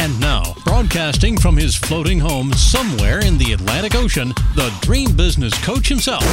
And now, broadcasting from his floating home somewhere in the Atlantic Ocean, the dream business coach himself,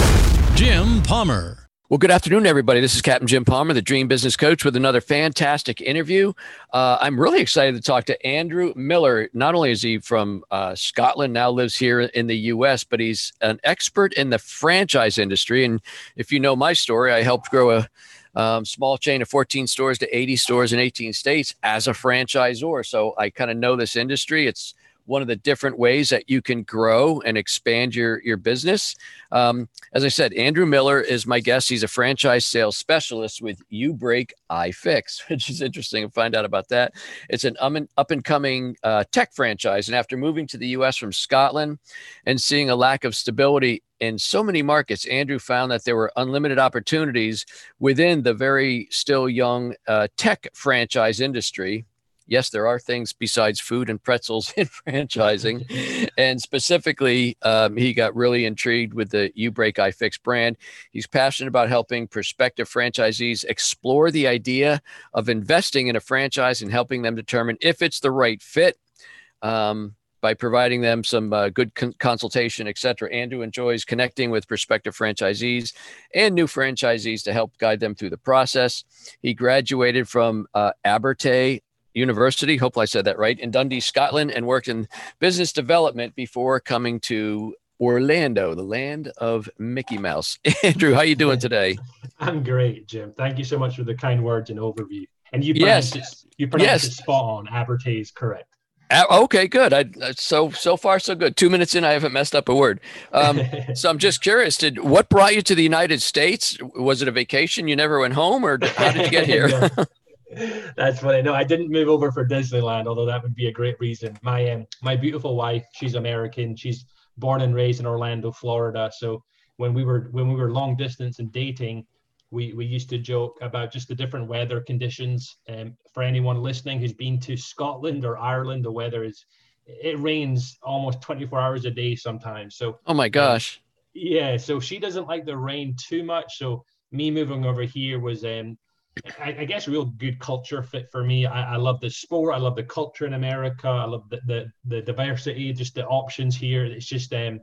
Jim Palmer. Well, good afternoon, everybody. This is Captain Jim Palmer, the Dream Business Coach, with another fantastic interview. Uh, I'm really excited to talk to Andrew Millar. Not only is he from uh, Scotland, now lives here in the U.S., but he's an expert in the franchise industry. And if you know my story, I helped grow a um, small chain of 14 stores to 80 stores in 18 states as a franchisor. So I kind of know this industry. It's one of the different ways that you can grow and expand your your business. Um, as I said, Andrew Millar is my guest. He's a franchise sales specialist with You Break, I Fix, which is interesting to find out about that. It's an up and coming uh, tech franchise, and after moving to the U.S. from Scotland and seeing a lack of stability in so many markets, Andrew found that there were unlimited opportunities within the very still young uh, tech franchise industry yes, there are things besides food and pretzels in franchising. and specifically, um, he got really intrigued with the You Break, I Fix brand. He's passionate about helping prospective franchisees explore the idea of investing in a franchise and helping them determine if it's the right fit. Um, by providing them some uh, good con- consultation, et cetera. Andrew enjoys connecting with prospective franchisees and new franchisees to help guide them through the process. He graduated from uh, Abertay University, hopefully I said that right, in Dundee, Scotland, and worked in business development before coming to Orlando, the land of Mickey Mouse. Andrew, how are you doing today? I'm great, Jim. Thank you so much for the kind words and overview. And you pronounced yes. it, you pronounced yes. it spot on. Abertay is correct. Uh, okay, good. I so so far so good. Two minutes in, I haven't messed up a word. Um, so I'm just curious. Did what brought you to the United States? Was it a vacation? You never went home, or how did you get here? That's funny. No, I didn't move over for Disneyland, although that would be a great reason. My um, my beautiful wife, she's American. She's born and raised in Orlando, Florida. So when we were when we were long distance and dating, we we used to joke about just the different weather conditions. And um, for anyone listening who's been to Scotland or Ireland, the weather is it rains almost 24 hours a day sometimes. So oh my gosh. Um, yeah, so she doesn't like the rain too much. So me moving over here was um I, I, guess a real good culture fit for me. I, I, love the sport. I love the culture in America. I love the, the, the diversity, just the options here. It's just um,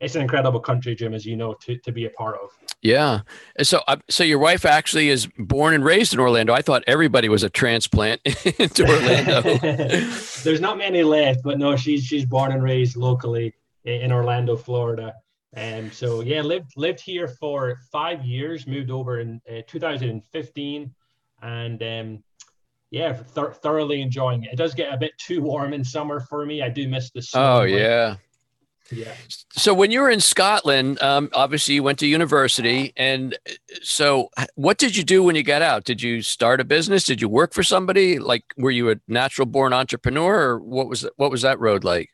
it's an incredible country, Jim, as you know, to, to be a part of. Yeah. So, uh, so your wife actually is born and raised in Orlando. I thought everybody was a transplant into Orlando. There's not many left, but no, she's she's born and raised locally in Orlando, Florida. And so, yeah, lived lived here for five years. Moved over in uh, 2015, and um, yeah, th- thoroughly enjoying it. It does get a bit too warm in summer for me. I do miss the snow. Oh yeah. Yeah. So when you were in Scotland, um, obviously you went to university, and so what did you do when you got out? Did you start a business? Did you work for somebody? Like, were you a natural born entrepreneur, or what was what was that road like?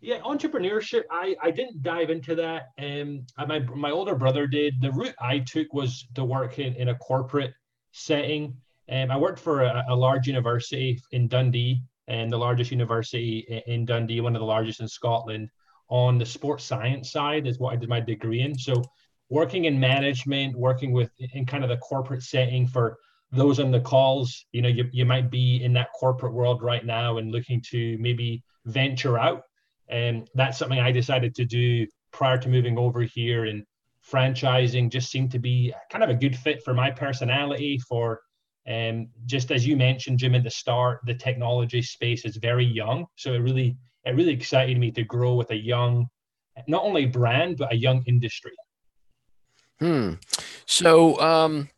Yeah, entrepreneurship. I, I didn't dive into that. Um, my my older brother did. The route I took was to work in, in a corporate setting. Um, I worked for a, a large university in Dundee, and the largest university in, in Dundee, one of the largest in Scotland. On the sports science side is what I did my degree in. So working in management, working with in kind of the corporate setting for those on the calls, you know, you, you might be in that corporate world right now and looking to maybe venture out and that's something I decided to do prior to moving over here. And franchising just seemed to be kind of a good fit for my personality. For um, just as you mentioned, Jim, at the start, the technology space is very young, so it really it really excited me to grow with a young, not only brand but a young industry. Hmm. So, um,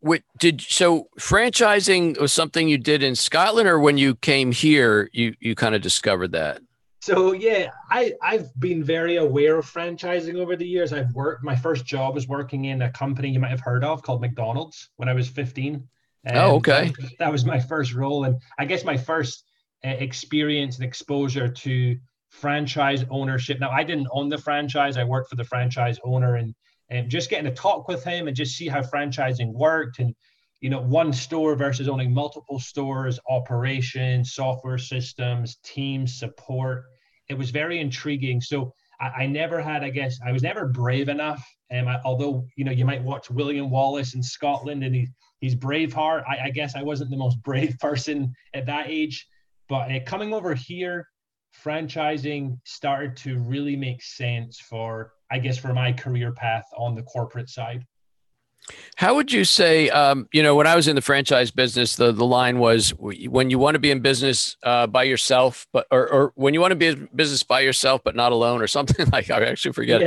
what did so franchising was something you did in Scotland, or when you came here, you you kind of discovered that? So yeah, I I've been very aware of franchising over the years. I've worked. My first job was working in a company you might have heard of called McDonald's when I was 15. oh, okay. That, that, was my first role, and I guess my first experience and exposure to franchise ownership. Now, I didn't own the franchise; I worked for the franchise owner, and and just getting to talk with him and just see how franchising worked, and you know, one store versus owning multiple stores, operations, software systems, team support. It was very intriguing. So I, I never had, I guess, I was never brave enough. And um, although you know, you might watch William Wallace in Scotland, and he he's Braveheart. I, I guess I wasn't the most brave person at that age, but uh, coming over here, franchising started to really make sense for, I guess, for my career path on the corporate side. How would you say, um, you know, when I was in the franchise business, the, the line was when you want to be in business uh, by yourself, but or, or when you want to be in business by yourself but not alone, or something like I actually forget.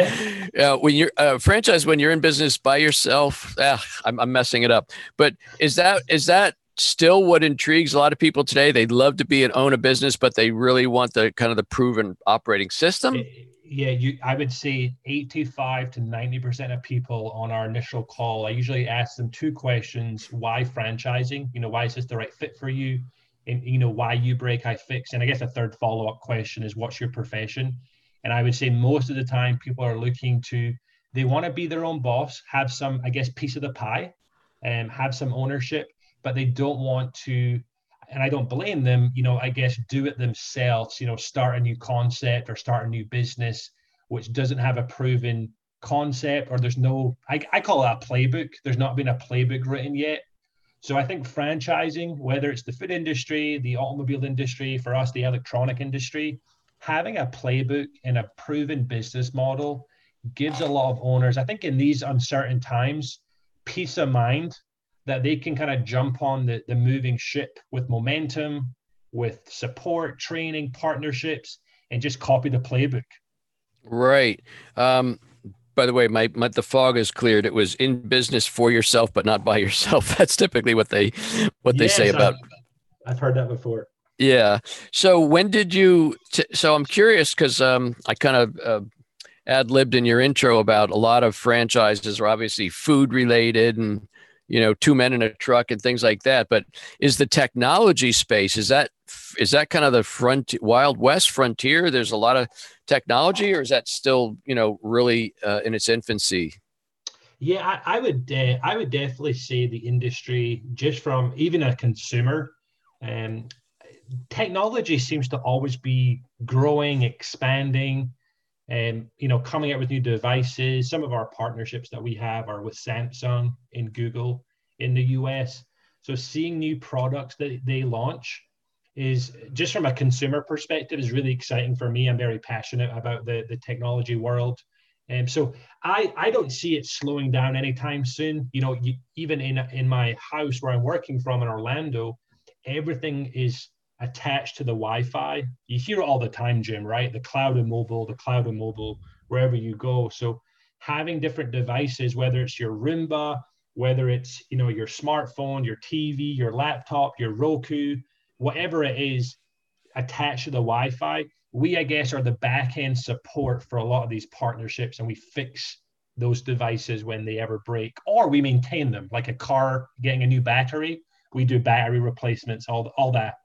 Yeah. Uh, when you're uh, franchise, when you're in business by yourself, ah, I'm, I'm messing it up. But is that is that still what intrigues a lot of people today? They'd love to be and own a business, but they really want the kind of the proven operating system eh, yeah, you I would say 85 to 90% of people on our initial call, I usually ask them two questions. Why franchising? You know, why is this the right fit for you? And you know, why you break, I fix? And I guess a third follow-up question is what's your profession? And I would say most of the time people are looking to they want to be their own boss, have some, I guess, piece of the pie, and have some ownership, but they don't want to and I don't blame them, you know, I guess do it themselves, you know, start a new concept or start a new business which doesn't have a proven concept or there's no, I, I call it a playbook. There's not been a playbook written yet. So I think franchising, whether it's the food industry, the automobile industry, for us, the electronic industry, having a playbook and a proven business model gives a lot of owners, I think in these uncertain times, peace of mind that they can kind of jump on the, the moving ship with momentum, with support, training, partnerships, and just copy the playbook. Right. Um, by the way, my, my the fog is cleared. It was in business for yourself, but not by yourself. That's typically what they what they yes, say about. I've, I've heard that before. Yeah. So when did you? T- so I'm curious because um, I kind of uh, ad libbed in your intro about a lot of franchises are obviously food related and you know two men in a truck and things like that. But is the technology space is that is that kind of the front wild west frontier? There's a lot of technology or is that still you know really uh, in its infancy? Yeah i, I would i would definitely say the industry just from even a consumer um, technology seems to always be growing expanding and you know coming out with new devices some of our partnerships that we have are with samsung and google in the us so seeing new products that they launch is just from a consumer perspective is really exciting for me. I'm very passionate about the, the technology world. And um, so I, I don't see it slowing down anytime soon. You know, you, even in in my house where I'm working from in Orlando, everything is attached to the Wi-Fi. You hear it all the time, Jim, right? The cloud and mobile, the cloud and mobile, wherever you go. So having different devices, whether it's your Roomba, whether it's you know your smartphone, your TV, your laptop, your Roku, whatever it is, attached to the Wi-Fi, we I guess are the back end support for a lot of these partnerships, and we fix those devices when they ever break, or we maintain them, like a car getting a new battery. We do battery replacements, all all that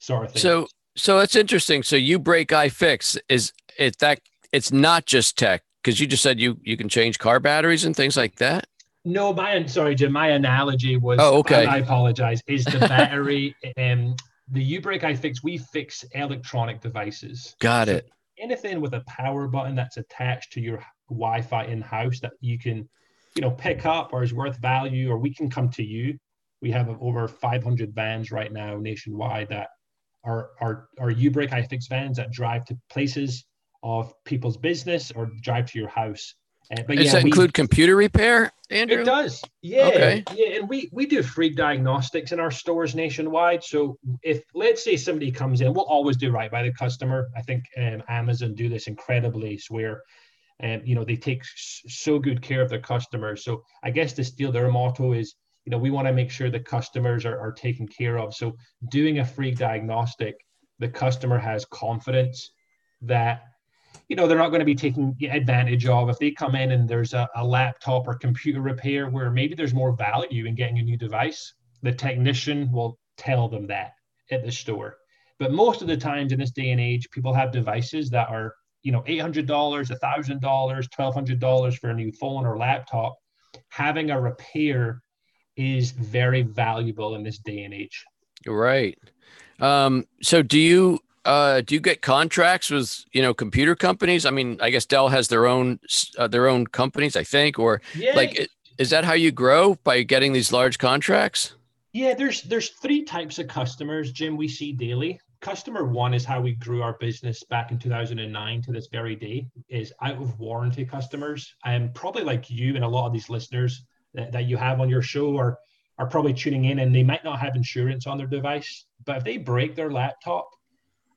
sort of thing. So so that's interesting. So you break, iFix is it that it's not just tech because you just said you you can change car batteries and things like that. No, my sorry, Jim. My analogy was. Oh, okay. I, I apologize. Is the battery um the U-Break iFix? We fix electronic devices. Got so it. Anything with a power button that's attached to your Wi-Fi in house that you can, you know, pick up or is worth value, or we can come to you. We have over 500 vans right now nationwide that are are are U-Break iFix vans that drive to places of people's business or drive to your house. Uh, but Does yeah, that we, include computer repair, Andrew? It does. Yeah. Okay. Yeah, and we we do free diagnostics in our stores nationwide. So if let's say somebody comes in, we'll always do right by the customer. I think um, Amazon do this incredibly. Swear. And um, you know they take so good care of their customers. So I guess the steal their motto is you know we want to make sure the customers are, are taken care of. So doing a free diagnostic the customer has confidence that you know they're not going to be taking advantage of. If they come in and there's a, a laptop or computer repair where maybe there's more value in getting a new device the technician will tell them that at the store. But most of the times in this day and age, people have devices that are, you know, $800, $1,000, $1,200 for a new phone or laptop. Having a repair is very valuable in this day and age. Right. Um, so do you uh, do you get contracts with you know computer companies? I mean, I guess Dell has their own uh, their own companies, I think, or yeah. like is that how you grow by getting these large contracts? Yeah, there's there's three types of customers, Jim. We see daily. Customer one is how we grew our business back in 2009 to this very day. Is out of warranty customers, and probably like you and a lot of these listeners that, you have on your show are are probably tuning in, and they might not have insurance on their device, but if they break their laptop,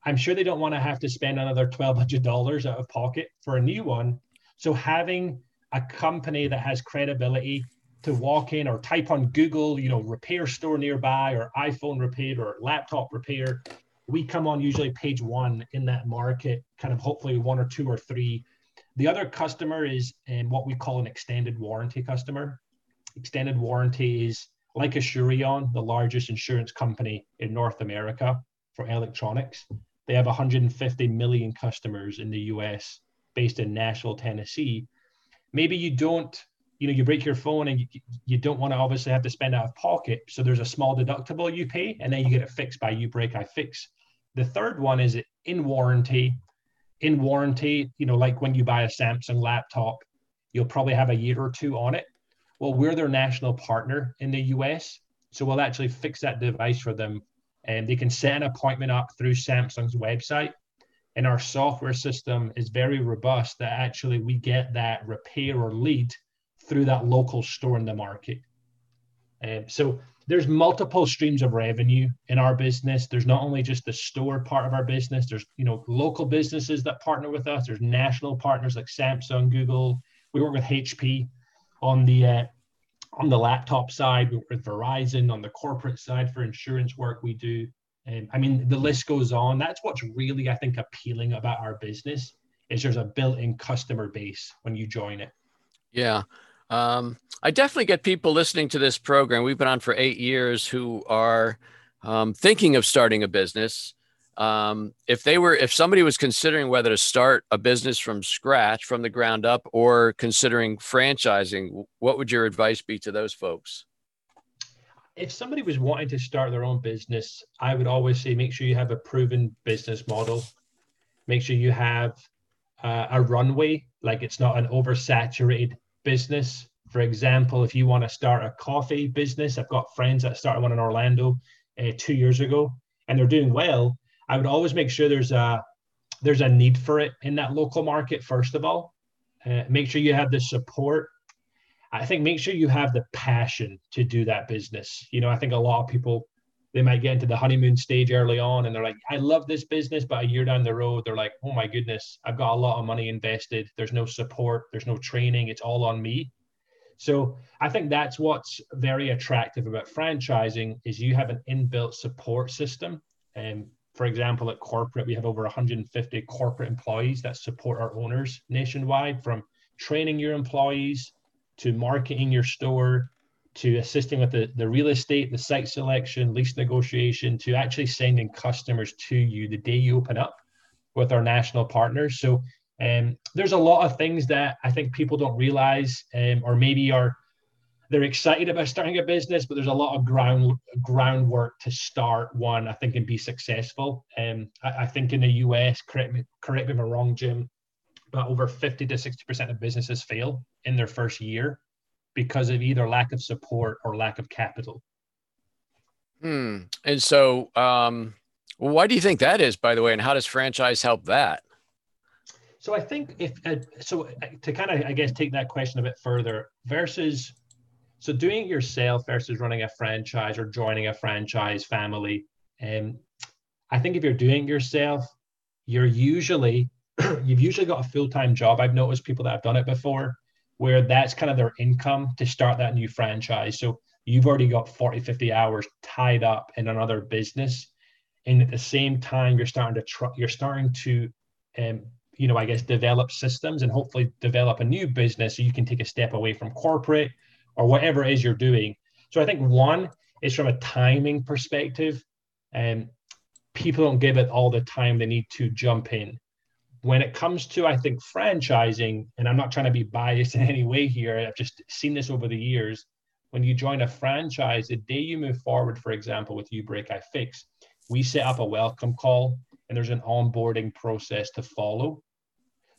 I'm sure they don't want to have to spend another $1,200 out of pocket for a new one. So having a company that has credibility to walk in or type on Google, you know, repair store nearby or iPhone repair or laptop repair, we come on usually page one in that market, kind of hopefully one or two or three. The other customer is um, what we call an extended warranty customer. Extended warranty is like Asurion, the largest insurance company in North America for electronics. They have 150 million customers in the US based in Nashville, Tennessee. Maybe you don't you know you break your phone and you, you don't want to obviously have to spend out of pocket. So there's a small deductible you pay and then you get it fixed by you break i fix. The third one is in warranty. In warranty you know like when you buy a samsung laptop you'll probably have a year or two on it well we're their national partner in the us so we'll actually fix that device for them and they can set an appointment up through samsung's website and our software system is very robust that actually we get that repair or lead through that local store in the market. Um, so there's multiple streams of revenue in our business. There's not only just the store part of our business. There's you know local businesses that partner with us. There's national partners like Samsung, Google. We work with HP on the uh, on the laptop side. We work with Verizon on the corporate side for insurance work. We do um, I mean, the list goes on. That's what's really, I think, appealing about our business is there's a built-in customer base when you join it. Yeah. Um, I definitely get people listening to this program. We've been on for eight years who are um, thinking of starting a business. Um, if they were, if somebody was considering whether to start a business from scratch, from the ground up, or considering franchising, what would your advice be to those folks? if somebody was wanting to start their own business, I would always say make sure you have a proven business model. Make sure you have uh, a runway, like it's not an oversaturated business. For example, if you want to start a coffee business, I've got friends that started one in Orlando uh, two years ago, and they're doing well. I would always make sure there's a there's a need for it in that local market. First of all, uh, make sure you have the support I think make sure you have the passion to do that business. You know, I think a lot of people they might get into the honeymoon stage early on and they're like, I love this business, but a year down the road, they're like, oh my goodness, I've got a lot of money invested. There's no support, there's no training, it's all on me. So I think that's what's very attractive about franchising is you have an inbuilt support system. And for example, at corporate, we have over 150 corporate employees that support our owners nationwide from training your employees to marketing your store to assisting with the, the real estate, the site selection, lease negotiation, to actually sending customers to you the day you open up with our national partners. So um, there's a lot of things that I think people don't realize, um, or maybe are they're excited about starting a business, but there's a lot of ground groundwork to start one. I think and be successful. Um, I, I think in the US, correct me correct me if I'm wrong, Jim but over 50 to 60% of businesses fail in their first year because of either lack of support or lack of capital. Hmm. And so, um, why do you think that is, by the way, and how does franchise help that? So I think if uh, so, uh, to kind of I guess take that question a bit further versus so doing it yourself versus running a franchise or joining a franchise family. Um, I think if you're doing yourself, you're usually you've usually got a full-time job. I've noticed people that have done it before where that's kind of their income to start that new franchise. So you've already got 40, 50 hours tied up in another business. And at the same time, you're starting to tr- you're starting to um, you know, I guess develop systems and hopefully develop a new business so you can take a step away from corporate or whatever it is you're doing. So I think one is from a timing perspective. Um, people don't give it all the time they need to jump in. When it comes to, I think, franchising, and I'm not trying to be biased in any way here, I've just seen this over the years. When you join a franchise, the day you move forward, for example, with You Break I Fix, we set up a welcome call and there's an onboarding process to follow.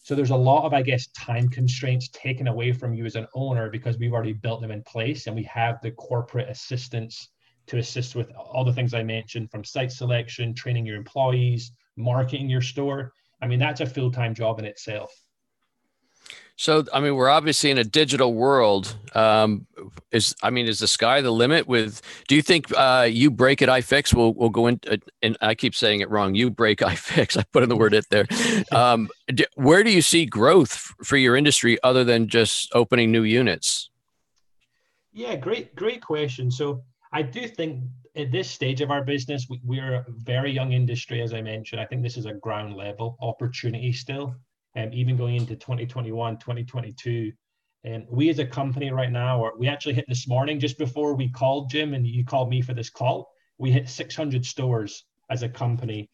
So there's a lot of, I guess, time constraints taken away from you as an owner because we've already built them in place and we have the corporate assistance to assist with all the things I mentioned from site selection, training your employees, marketing your store. I mean, that's a full time job in itself. So, I mean, we're obviously in a digital world. Um, is I mean, is the sky the limit? With do you think uh, you break it, I fix We'll we'll go in? Uh, and I keep saying it wrong. You break, I fix. I put in the word it there. Um, where do you see growth for your industry other than just opening new units? Yeah, great, great question. So, I do think at this stage of our business, we, we're a very young industry, as I mentioned. I think this is a ground level opportunity still um, even going into 2021, 2022. And we as a company right now, we actually hit this morning just before we called Jim and you called me for this call. We hit 600 stores as a company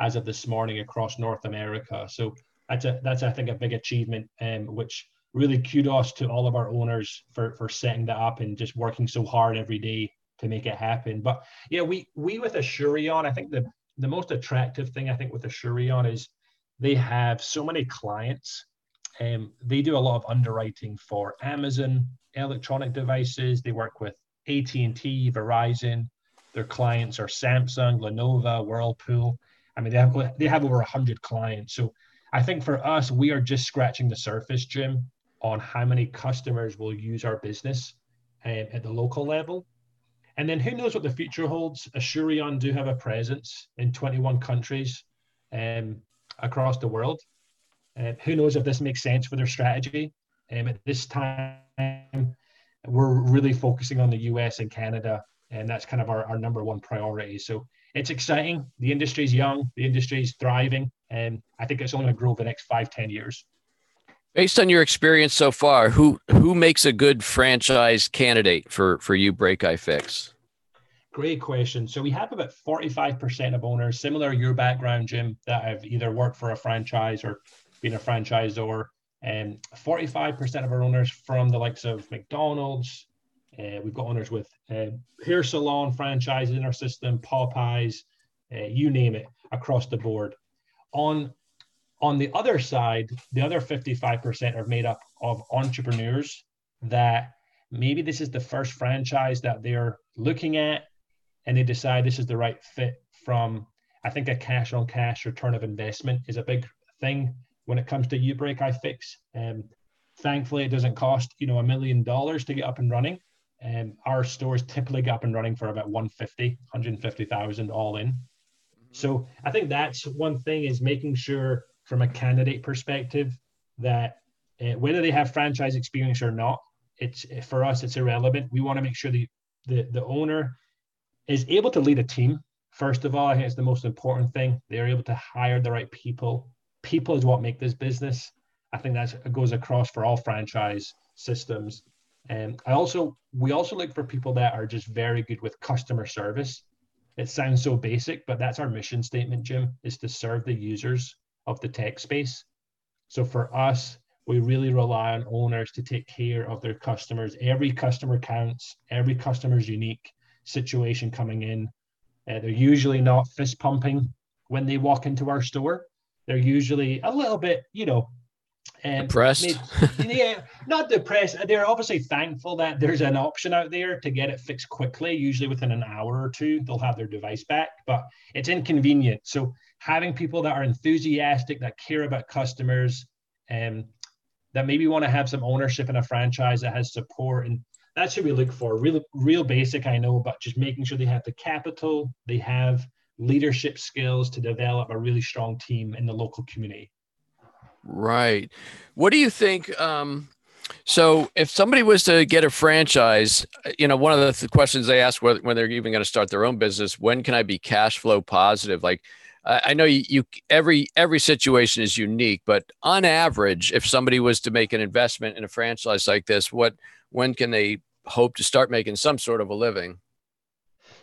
as of this morning across North America. So that's a that's I think a big achievement, um, which really kudos to all of our owners for for setting that up and just working so hard every day to make it happen. But yeah, we we with Asurion, I think the the most attractive thing I think with Asurion is they have so many clients. Um, they do a lot of underwriting for Amazon electronic devices. They work with AT&T, Verizon. Their clients are Samsung, Lenovo, Whirlpool. I mean, they have they have over hundred clients. So I think for us, we are just scratching the surface, Jim, on how many customers will use our business um, at the local level. And then who knows what the future holds? Asurion do have a presence in 21 countries. Um, across the world. Uh, who knows if this makes sense for their strategy? Um, at this time, we're really focusing on the US and Canada, and that's kind of our, our number one priority. So it's exciting. The industry's young, the industry's thriving, and I think it's only going to grow the next five, ten years. Based on your experience so far, who who makes a good franchise candidate for for you break I fix? Great question. So we have about 45% of owners, similar your background, Jim, that have either worked for a franchise or been a franchisor. And 45% of our owners from the likes of McDonald's. Uh, we've got owners with uh, hair salon franchises in our system, Popeyes, uh, you name it, across the board. On on the other side, the other 55% are made up of entrepreneurs that maybe this is the first franchise that they're looking at and they decide this is the right fit from I think a cash on cash return of investment is a big thing when it comes to you break I fix. Um, thankfully, it doesn't cost you know a million dollars to get up and running. Um, our stores typically get up and running for about 150, 150,000 all in. So I think that's one thing is making sure from a candidate perspective that uh, whether they have franchise experience or not, it's for us it's irrelevant. We want to make sure the the, the owner is able to lead a team. First of all, I think it's the most important thing. They're able to hire the right people. People is what make this business. I think that goes across for all franchise systems. And I also we also look for people that are just very good with customer service. It sounds so basic, but that's our mission statement, Jim, is to serve the users of the tech space. So for us, we really rely on owners to take care of their customers. Every customer counts, every customer is unique situation coming in. Uh, they're usually not fist pumping when they walk into our store. They're usually a little bit, you know, um, depressed. Maybe, yeah, not depressed. They're obviously thankful that there's an option out there to get it fixed quickly. Usually within an hour or two, they'll have their device back, but it's inconvenient. So having people that are enthusiastic, that care about customers, um, that maybe want to have some ownership in a franchise that has support and that's what we look for. Real, real basic, I know, but just making sure they have the capital, they have leadership skills to develop a really strong team in the local community. Right. What do you think? Um, so, if somebody was to get a franchise, you know, one of the th- questions they ask when, when they're even going to start their own business, when can I be cash flow positive? Like, I know you, you, every every situation is unique, but on average, if somebody was to make an investment in a franchise like this, what when can they hope to start making some sort of a living?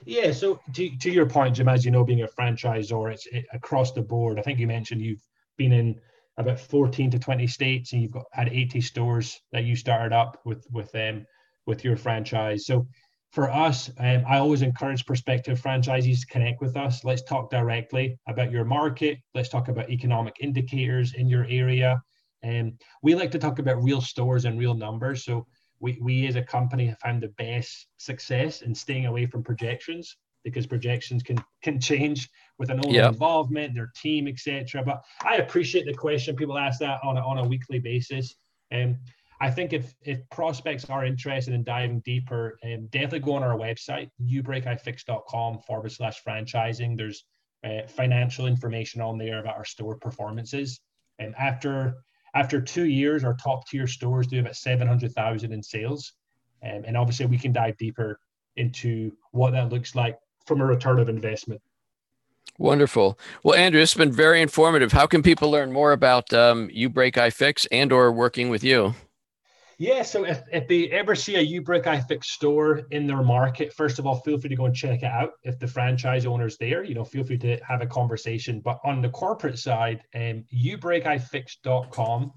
Yeah, so to, to your point, Jim, as you know, being a franchisor, it's it, across the board. I think you mentioned you've been in about 14 to 20 states and you've got had 80 stores that you started up with with them um, with your franchise. So for us, um, I always encourage prospective franchisees to connect with us. Let's talk directly about your market. Let's talk about economic indicators in your area. And um, we like to talk about real stores and real numbers. So we, we as a company have found the best success in staying away from projections because projections can can change with an owner yep. involvement, their team, etc. But I appreciate the question. People ask that on a, on a weekly basis. And um, I think if if prospects are interested in diving deeper, um, definitely go on our website, ubreakifix.com forward slash franchising. There's uh, financial information on there about our store performances. And after after two years, our top tier stores do about 700,000 in sales. Um, and obviously, we can dive deeper into what that looks like from a return of investment. Wonderful. Well, Andrew, it's been very informative. How can people learn more about um, You Break I Fix and or working with you? Yeah, so if, if they ever see a You Break I Fix store in their market, first of all, feel free to go and check it out. If the franchise owner's there, you know, feel free to have a conversation. But on the corporate side, um, ubreakifix.com,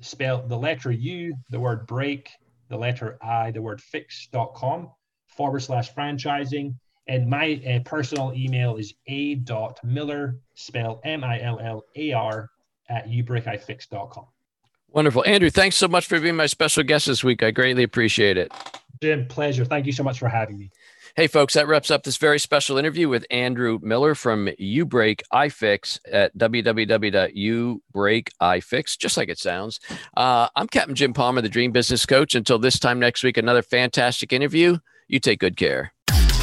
spell the letter U, the word break, the letter I, the word fix.com forward slash franchising. And my uh, personal email is a dot millar, spell M I L L A R, at ubreakifix.com. Wonderful. Andrew, thanks so much for being my special guest this week. I greatly appreciate it. Jim, pleasure. Thank you so much for having me. Hey, folks, that wraps up this very special interview with Andrew Millar from You UBreak iFix at www.ubreakifix, just like it sounds. Uh, I'm Captain Jim Palmer, the Dream Business Coach. Until this time next week, another fantastic interview. You take good care.